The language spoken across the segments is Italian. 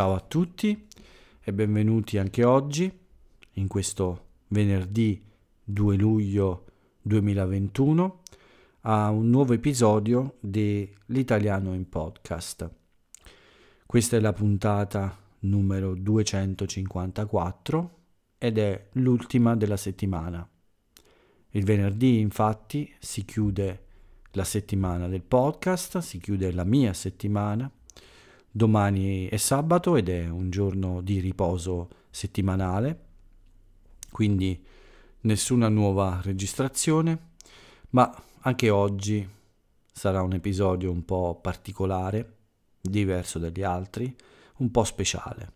Ciao a tutti e benvenuti anche oggi, in questo venerdì 2 luglio 2021, a un nuovo episodio dell'Italiano in Podcast. Questa è la puntata numero 254 ed è l'ultima della settimana. Il venerdì infatti si chiude la settimana del podcast, si chiude la mia settimana Domani è sabato ed è un giorno di riposo settimanale, quindi nessuna nuova registrazione, ma anche oggi sarà un episodio un po' particolare, diverso dagli altri, un po' speciale.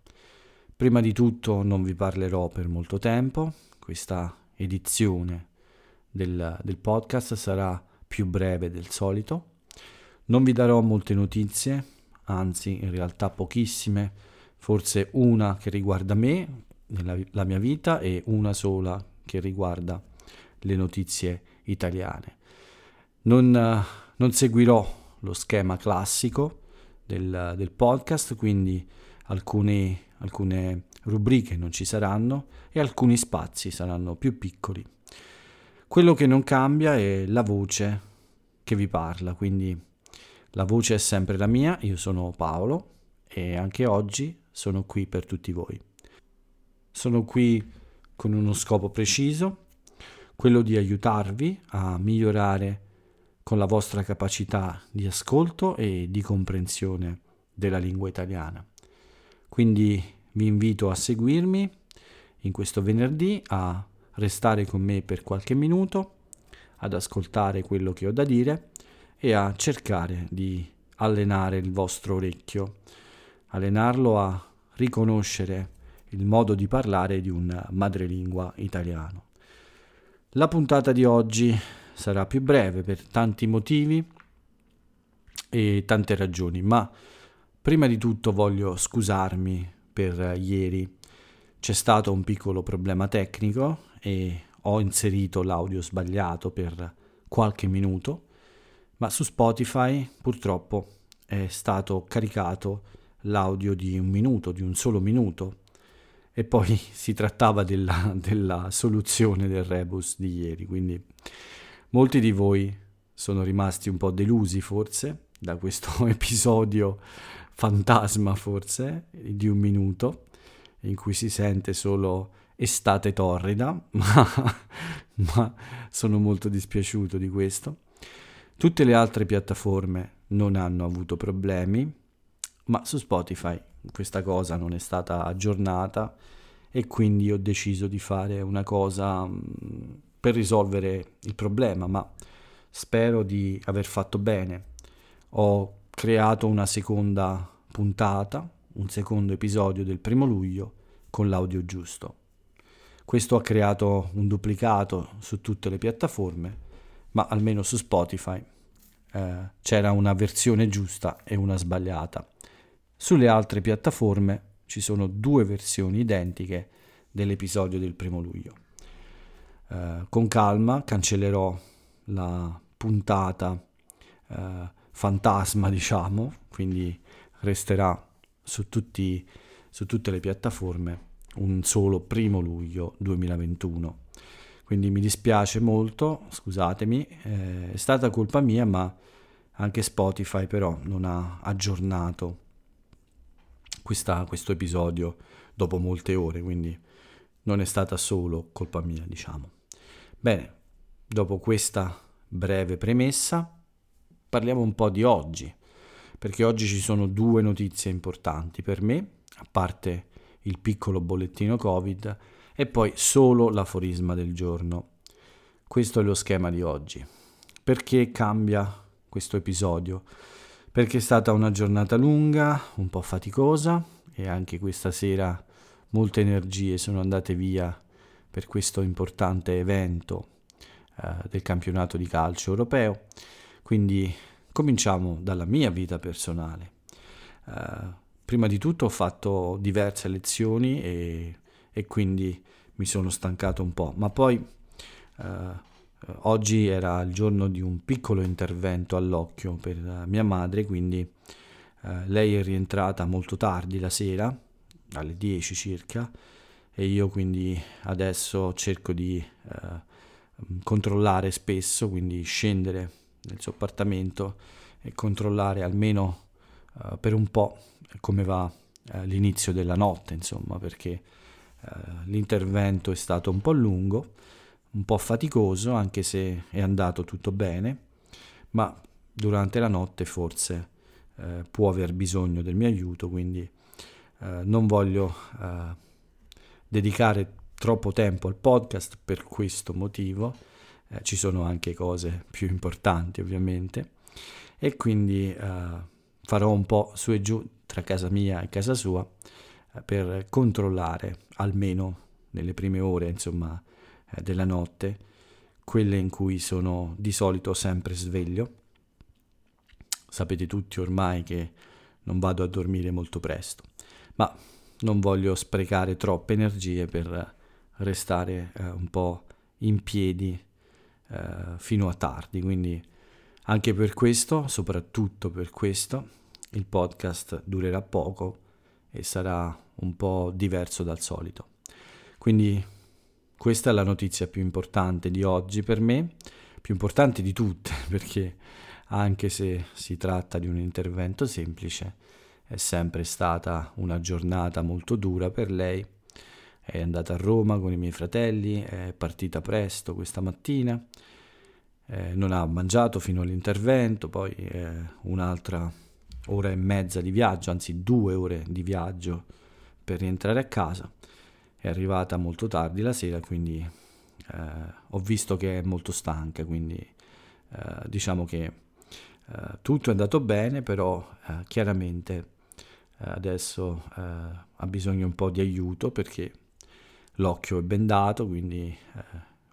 Prima di tutto non vi parlerò per molto tempo, questa edizione del, del podcast sarà più breve del solito, non vi darò molte notizie, anzi in realtà pochissime, forse una che riguarda me, la mia vita e una sola che riguarda le notizie italiane. Non, non seguirò lo schema classico del, del podcast, quindi alcune, alcune rubriche non ci saranno e alcuni spazi saranno più piccoli. Quello che non cambia è la voce che vi parla, quindi la voce è sempre la mia, io sono Paolo e anche oggi sono qui per tutti voi. Sono qui con uno scopo preciso, quello di aiutarvi a migliorare con la vostra capacità di ascolto e di comprensione della lingua italiana. Quindi vi invito a seguirmi in questo venerdì, a restare con me per qualche minuto, ad ascoltare quello che ho da dire e a cercare di allenare il vostro orecchio, allenarlo a riconoscere il modo di parlare di un madrelingua italiano. La puntata di oggi sarà più breve per tanti motivi e tante ragioni, ma prima di tutto voglio scusarmi per ieri. C'è stato un piccolo problema tecnico e ho inserito l'audio sbagliato per qualche minuto ma su Spotify purtroppo è stato caricato l'audio di un minuto, di un solo minuto, e poi si trattava della, della soluzione del rebus di ieri, quindi molti di voi sono rimasti un po' delusi forse da questo episodio fantasma forse di un minuto in cui si sente solo estate torrida, ma, ma sono molto dispiaciuto di questo. Tutte le altre piattaforme non hanno avuto problemi, ma su Spotify questa cosa non è stata aggiornata e quindi ho deciso di fare una cosa mm, per risolvere il problema, ma spero di aver fatto bene. Ho creato una seconda puntata, un secondo episodio del primo luglio con l'audio giusto. Questo ha creato un duplicato su tutte le piattaforme ma almeno su Spotify eh, c'era una versione giusta e una sbagliata. Sulle altre piattaforme ci sono due versioni identiche dell'episodio del primo luglio. Eh, con calma cancellerò la puntata eh, fantasma, diciamo, quindi resterà su, tutti, su tutte le piattaforme un solo primo luglio 2021 quindi mi dispiace molto, scusatemi, eh, è stata colpa mia, ma anche Spotify però non ha aggiornato questa, questo episodio dopo molte ore, quindi non è stata solo colpa mia, diciamo. Bene, dopo questa breve premessa, parliamo un po' di oggi, perché oggi ci sono due notizie importanti per me, a parte il piccolo bollettino Covid, e poi solo l'aforisma del giorno. Questo è lo schema di oggi. Perché cambia questo episodio? Perché è stata una giornata lunga, un po' faticosa e anche questa sera molte energie sono andate via per questo importante evento eh, del campionato di calcio europeo. Quindi cominciamo dalla mia vita personale. Uh, prima di tutto ho fatto diverse lezioni e e quindi mi sono stancato un po', ma poi eh, oggi era il giorno di un piccolo intervento all'occhio per mia madre, quindi eh, lei è rientrata molto tardi la sera, alle 10 circa, e io quindi adesso cerco di eh, controllare spesso, quindi scendere nel suo appartamento e controllare almeno eh, per un po' come va eh, l'inizio della notte, insomma, perché eh, l'intervento è stato un po' lungo, un po' faticoso, anche se è andato tutto bene, ma durante la notte forse eh, può aver bisogno del mio aiuto, quindi eh, non voglio eh, dedicare troppo tempo al podcast per questo motivo, eh, ci sono anche cose più importanti ovviamente, e quindi eh, farò un po' su e giù tra casa mia e casa sua eh, per controllare almeno nelle prime ore insomma eh, della notte quelle in cui sono di solito sempre sveglio. Sapete tutti ormai che non vado a dormire molto presto ma non voglio sprecare troppe energie per restare eh, un po' in piedi eh, fino a tardi. Quindi anche per questo, soprattutto per questo, il podcast durerà poco e sarà un po' diverso dal solito. Quindi questa è la notizia più importante di oggi per me, più importante di tutte, perché anche se si tratta di un intervento semplice, è sempre stata una giornata molto dura per lei. È andata a Roma con i miei fratelli, è partita presto questa mattina eh, non ha mangiato fino all'intervento, poi eh, un'altra ora e mezza di viaggio, anzi due ore di viaggio per rientrare a casa. È arrivata molto tardi la sera, quindi eh, ho visto che è molto stanca, quindi eh, diciamo che eh, tutto è andato bene, però eh, chiaramente adesso ha bisogno un po' di aiuto perché l'occhio è bendato, quindi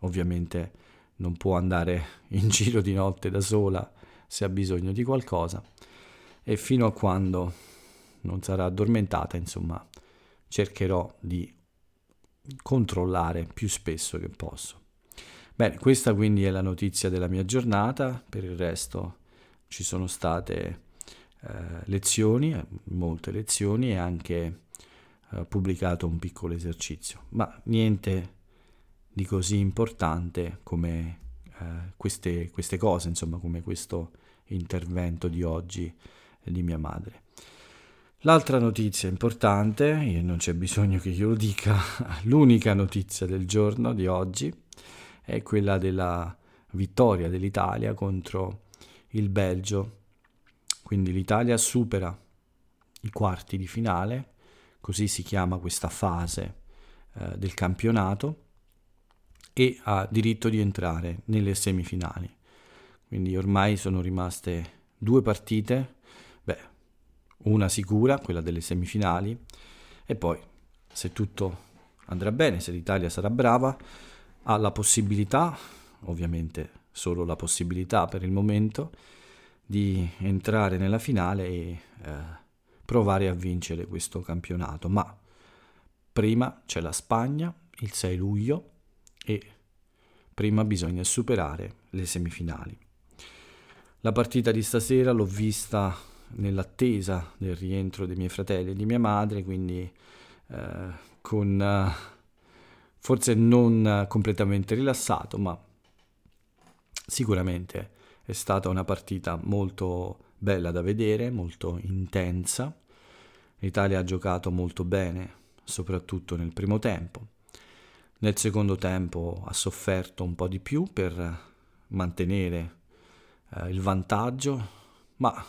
ovviamente non può andare in giro di notte da sola se ha bisogno di qualcosa e fino a quando non sarà addormentata, insomma, cercherò di controllare più spesso che posso. Bene, questa quindi è la notizia della mia giornata, per il resto ci sono state eh, lezioni, molte lezioni e anche eh, pubblicato un piccolo esercizio, ma niente di così importante come eh, queste, queste, cose, insomma, come questo intervento di oggi di mia madre. L'altra notizia importante, e non c'è bisogno che io lo dica, l'unica notizia del giorno di oggi è quella della vittoria dell'Italia contro il Belgio. Quindi l'Italia supera i quarti di finale, così si chiama questa fase eh, del campionato, e ha diritto di entrare nelle semifinali. Quindi ormai sono rimaste due partite, una sicura, quella delle semifinali, e poi se tutto andrà bene, se l'Italia sarà brava, ha la possibilità, ovviamente solo la possibilità per il momento, di entrare nella finale e eh, provare a vincere questo campionato. Ma prima c'è la Spagna il 6 luglio e prima bisogna superare le semifinali. La partita di stasera l'ho vista nell'attesa del rientro dei miei fratelli e di mia madre, quindi eh, con eh, forse non completamente rilassato, ma sicuramente è stata una partita molto bella da vedere, molto intensa. L'Italia ha giocato molto bene, soprattutto nel primo tempo. Nel secondo tempo ha sofferto un po' di più per mantenere eh, il vantaggio, ma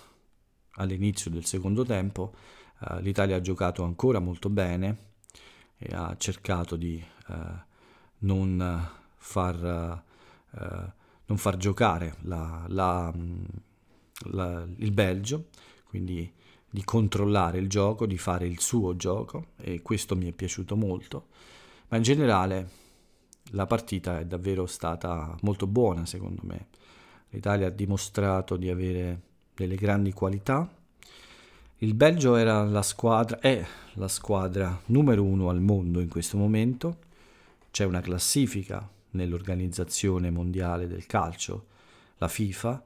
all'inizio del secondo tempo eh, l'Italia ha giocato ancora molto bene e ha cercato di eh, non, far, eh, non far giocare la, la, la, il Belgio, quindi di controllare il gioco, di fare il suo gioco e questo mi è piaciuto molto ma in generale la partita è davvero stata molto buona secondo me. L'Italia ha dimostrato di avere delle grandi qualità. Il Belgio era la squadra, è la squadra numero uno al mondo in questo momento. C'è una classifica nell'organizzazione mondiale del calcio, la FIFA,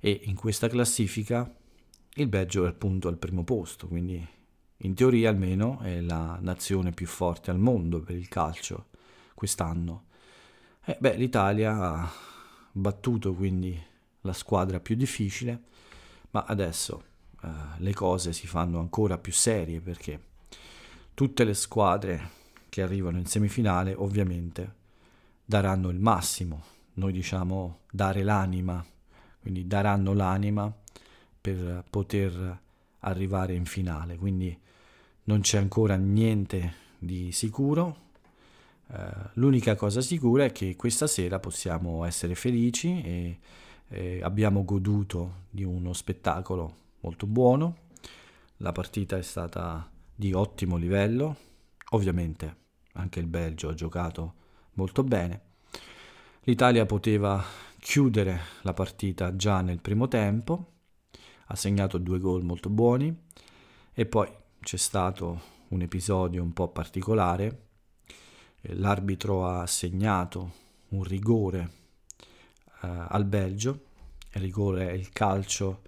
e in questa classifica il Belgio è appunto al primo posto, quindi in teoria almeno è la nazione più forte al mondo per il calcio quest'anno. Eh, beh, l'Italia ha battuto quindi la squadra più difficile, ma adesso eh, le cose si fanno ancora più serie perché tutte le squadre che arrivano in semifinale ovviamente daranno il massimo, noi diciamo dare l'anima, quindi daranno l'anima per poter arrivare in finale, quindi non c'è ancora niente di sicuro. Eh, l'unica cosa sicura è che questa sera possiamo essere felici e, e abbiamo goduto di uno spettacolo molto buono. La partita è stata di ottimo livello, ovviamente anche il Belgio ha giocato molto bene. L'Italia poteva chiudere la partita già nel primo tempo, ha segnato due gol molto buoni e poi c'è stato un episodio un po' particolare, l'arbitro ha assegnato un rigore eh, al Belgio, il rigore è il calcio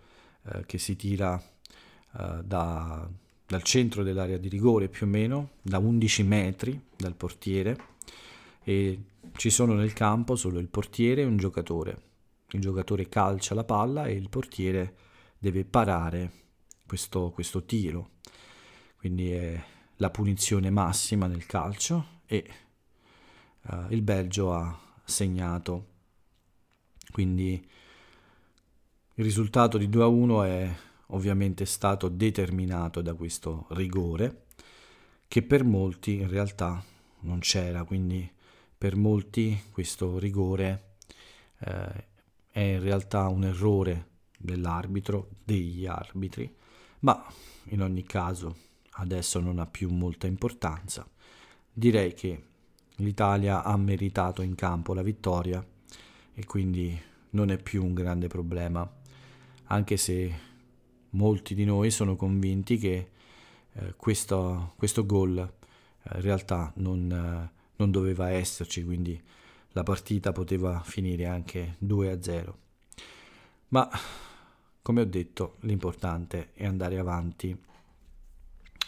eh, che si tira eh, da, dal centro dell'area di rigore più o meno, da 11 metri dal portiere e ci sono nel campo solo il portiere e un giocatore. Il giocatore calcia la palla e il portiere deve parare questo, questo tiro. Quindi è la punizione massima nel calcio e uh, il Belgio ha segnato. Quindi il risultato di 2 a 1 è ovviamente stato determinato da questo rigore che per molti in realtà non c'era, quindi per molti questo rigore eh, è in realtà un errore dell'arbitro, degli arbitri, ma in ogni caso adesso non ha più molta importanza. Direi che l'Italia ha meritato in campo la vittoria e quindi non è più un grande problema, anche se molti di noi sono convinti che eh, questo, questo gol eh, in realtà non, eh, non doveva esserci, quindi la partita poteva finire anche 2 a 0. Ma come ho detto, l'importante è andare avanti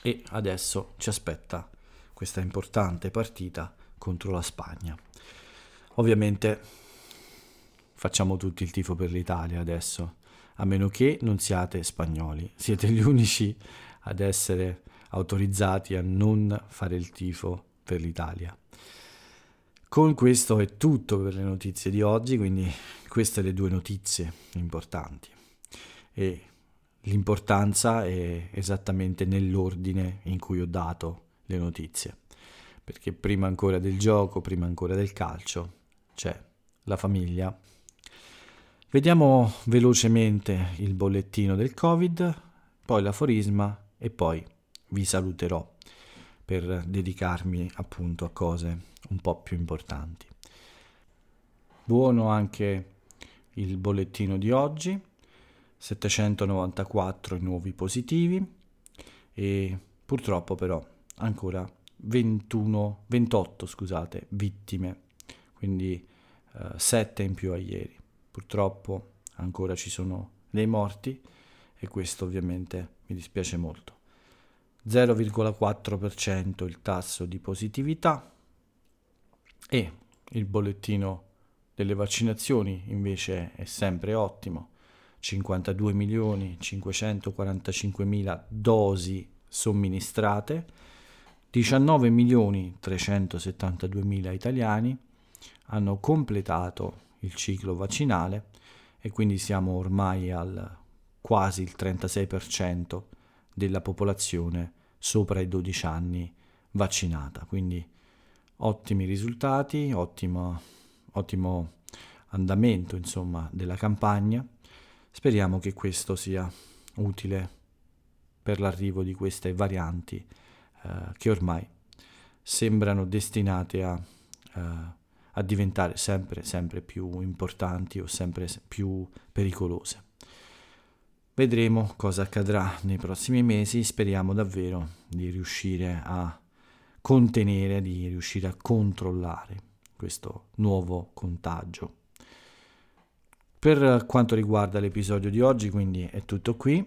e adesso ci aspetta questa importante partita contro la Spagna. Ovviamente facciamo tutti il tifo per l'Italia adesso, a meno che non siate spagnoli, siete gli unici ad essere autorizzati a non fare il tifo per l'Italia. Con questo è tutto per le notizie di oggi, quindi queste le due notizie importanti. E l'importanza è esattamente nell'ordine in cui ho dato le notizie, perché prima ancora del gioco, prima ancora del calcio, c'è la famiglia. Vediamo velocemente il bollettino del Covid, poi l'aforisma e poi vi saluterò per dedicarmi appunto a cose un po' più importanti. Buono anche il bollettino di oggi, 794 nuovi positivi e purtroppo però ancora 21, 28 scusate, vittime, quindi eh, 7 in più a ieri. Purtroppo ancora ci sono dei morti e questo ovviamente mi dispiace molto. 0,4% il tasso di positività e il bollettino delle vaccinazioni invece è sempre ottimo, 52 milioni 545 mila dosi somministrate, 19 milioni 372 mila italiani hanno completato il ciclo vaccinale e quindi siamo ormai al quasi il 36% della popolazione sopra i 12 anni vaccinata. Quindi ottimi risultati, ottimo, ottimo andamento insomma, della campagna. Speriamo che questo sia utile per l'arrivo di queste varianti eh, che ormai sembrano destinate a, eh, a diventare sempre, sempre più importanti o sempre più pericolose. Vedremo cosa accadrà nei prossimi mesi, speriamo davvero di riuscire a contenere, di riuscire a controllare questo nuovo contagio. Per quanto riguarda l'episodio di oggi, quindi è tutto qui.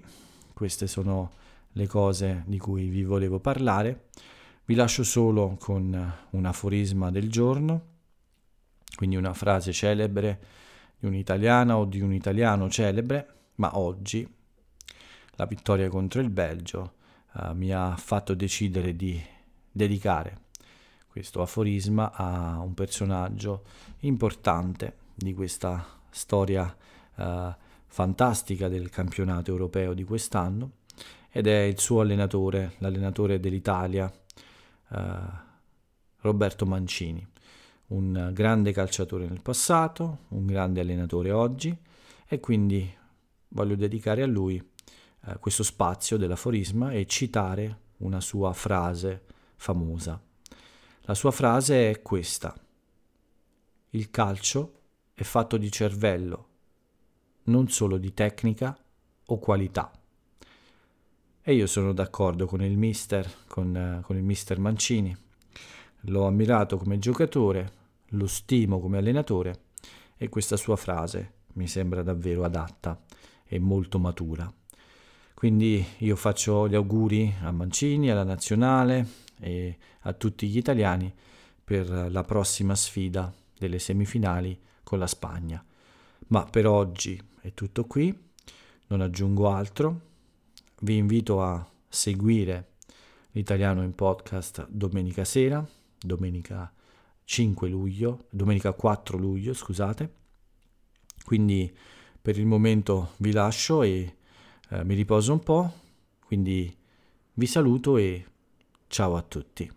queste sono le cose di cui vi volevo parlare. Vi lascio solo con un aforisma del giorno, quindi una frase celebre di un'italiana o di un italiano celebre, ma oggi la vittoria contro il Belgio uh, mi ha fatto decidere di dedicare questo aforisma a un personaggio importante di questa storia uh, fantastica del campionato europeo di quest'anno ed è il suo allenatore, l'allenatore dell'Italia, uh, Roberto Mancini, un grande calciatore nel passato, un grande allenatore oggi e quindi voglio dedicare a lui uh, questo spazio dell'aforisma e citare una sua frase famosa. La sua frase è questa. Il calcio è fatto di cervello, non solo di tecnica o qualità. E io sono d'accordo con il mister, con, uh, con il mister Mancini. L'ho ammirato come giocatore, lo stimo come allenatore e questa sua frase mi sembra davvero adatta e molto matura. Quindi io faccio gli auguri a Mancini, alla nazionale e a tutti gli italiani per la prossima sfida delle semifinali con la Spagna. Ma per oggi è tutto qui, non aggiungo altro. Vi invito a seguire l'italiano in podcast domenica sera, domenica 5 luglio, domenica 4 luglio, scusate. Quindi per il momento vi lascio e eh, mi riposo un po', quindi vi saluto e ciao a tutti.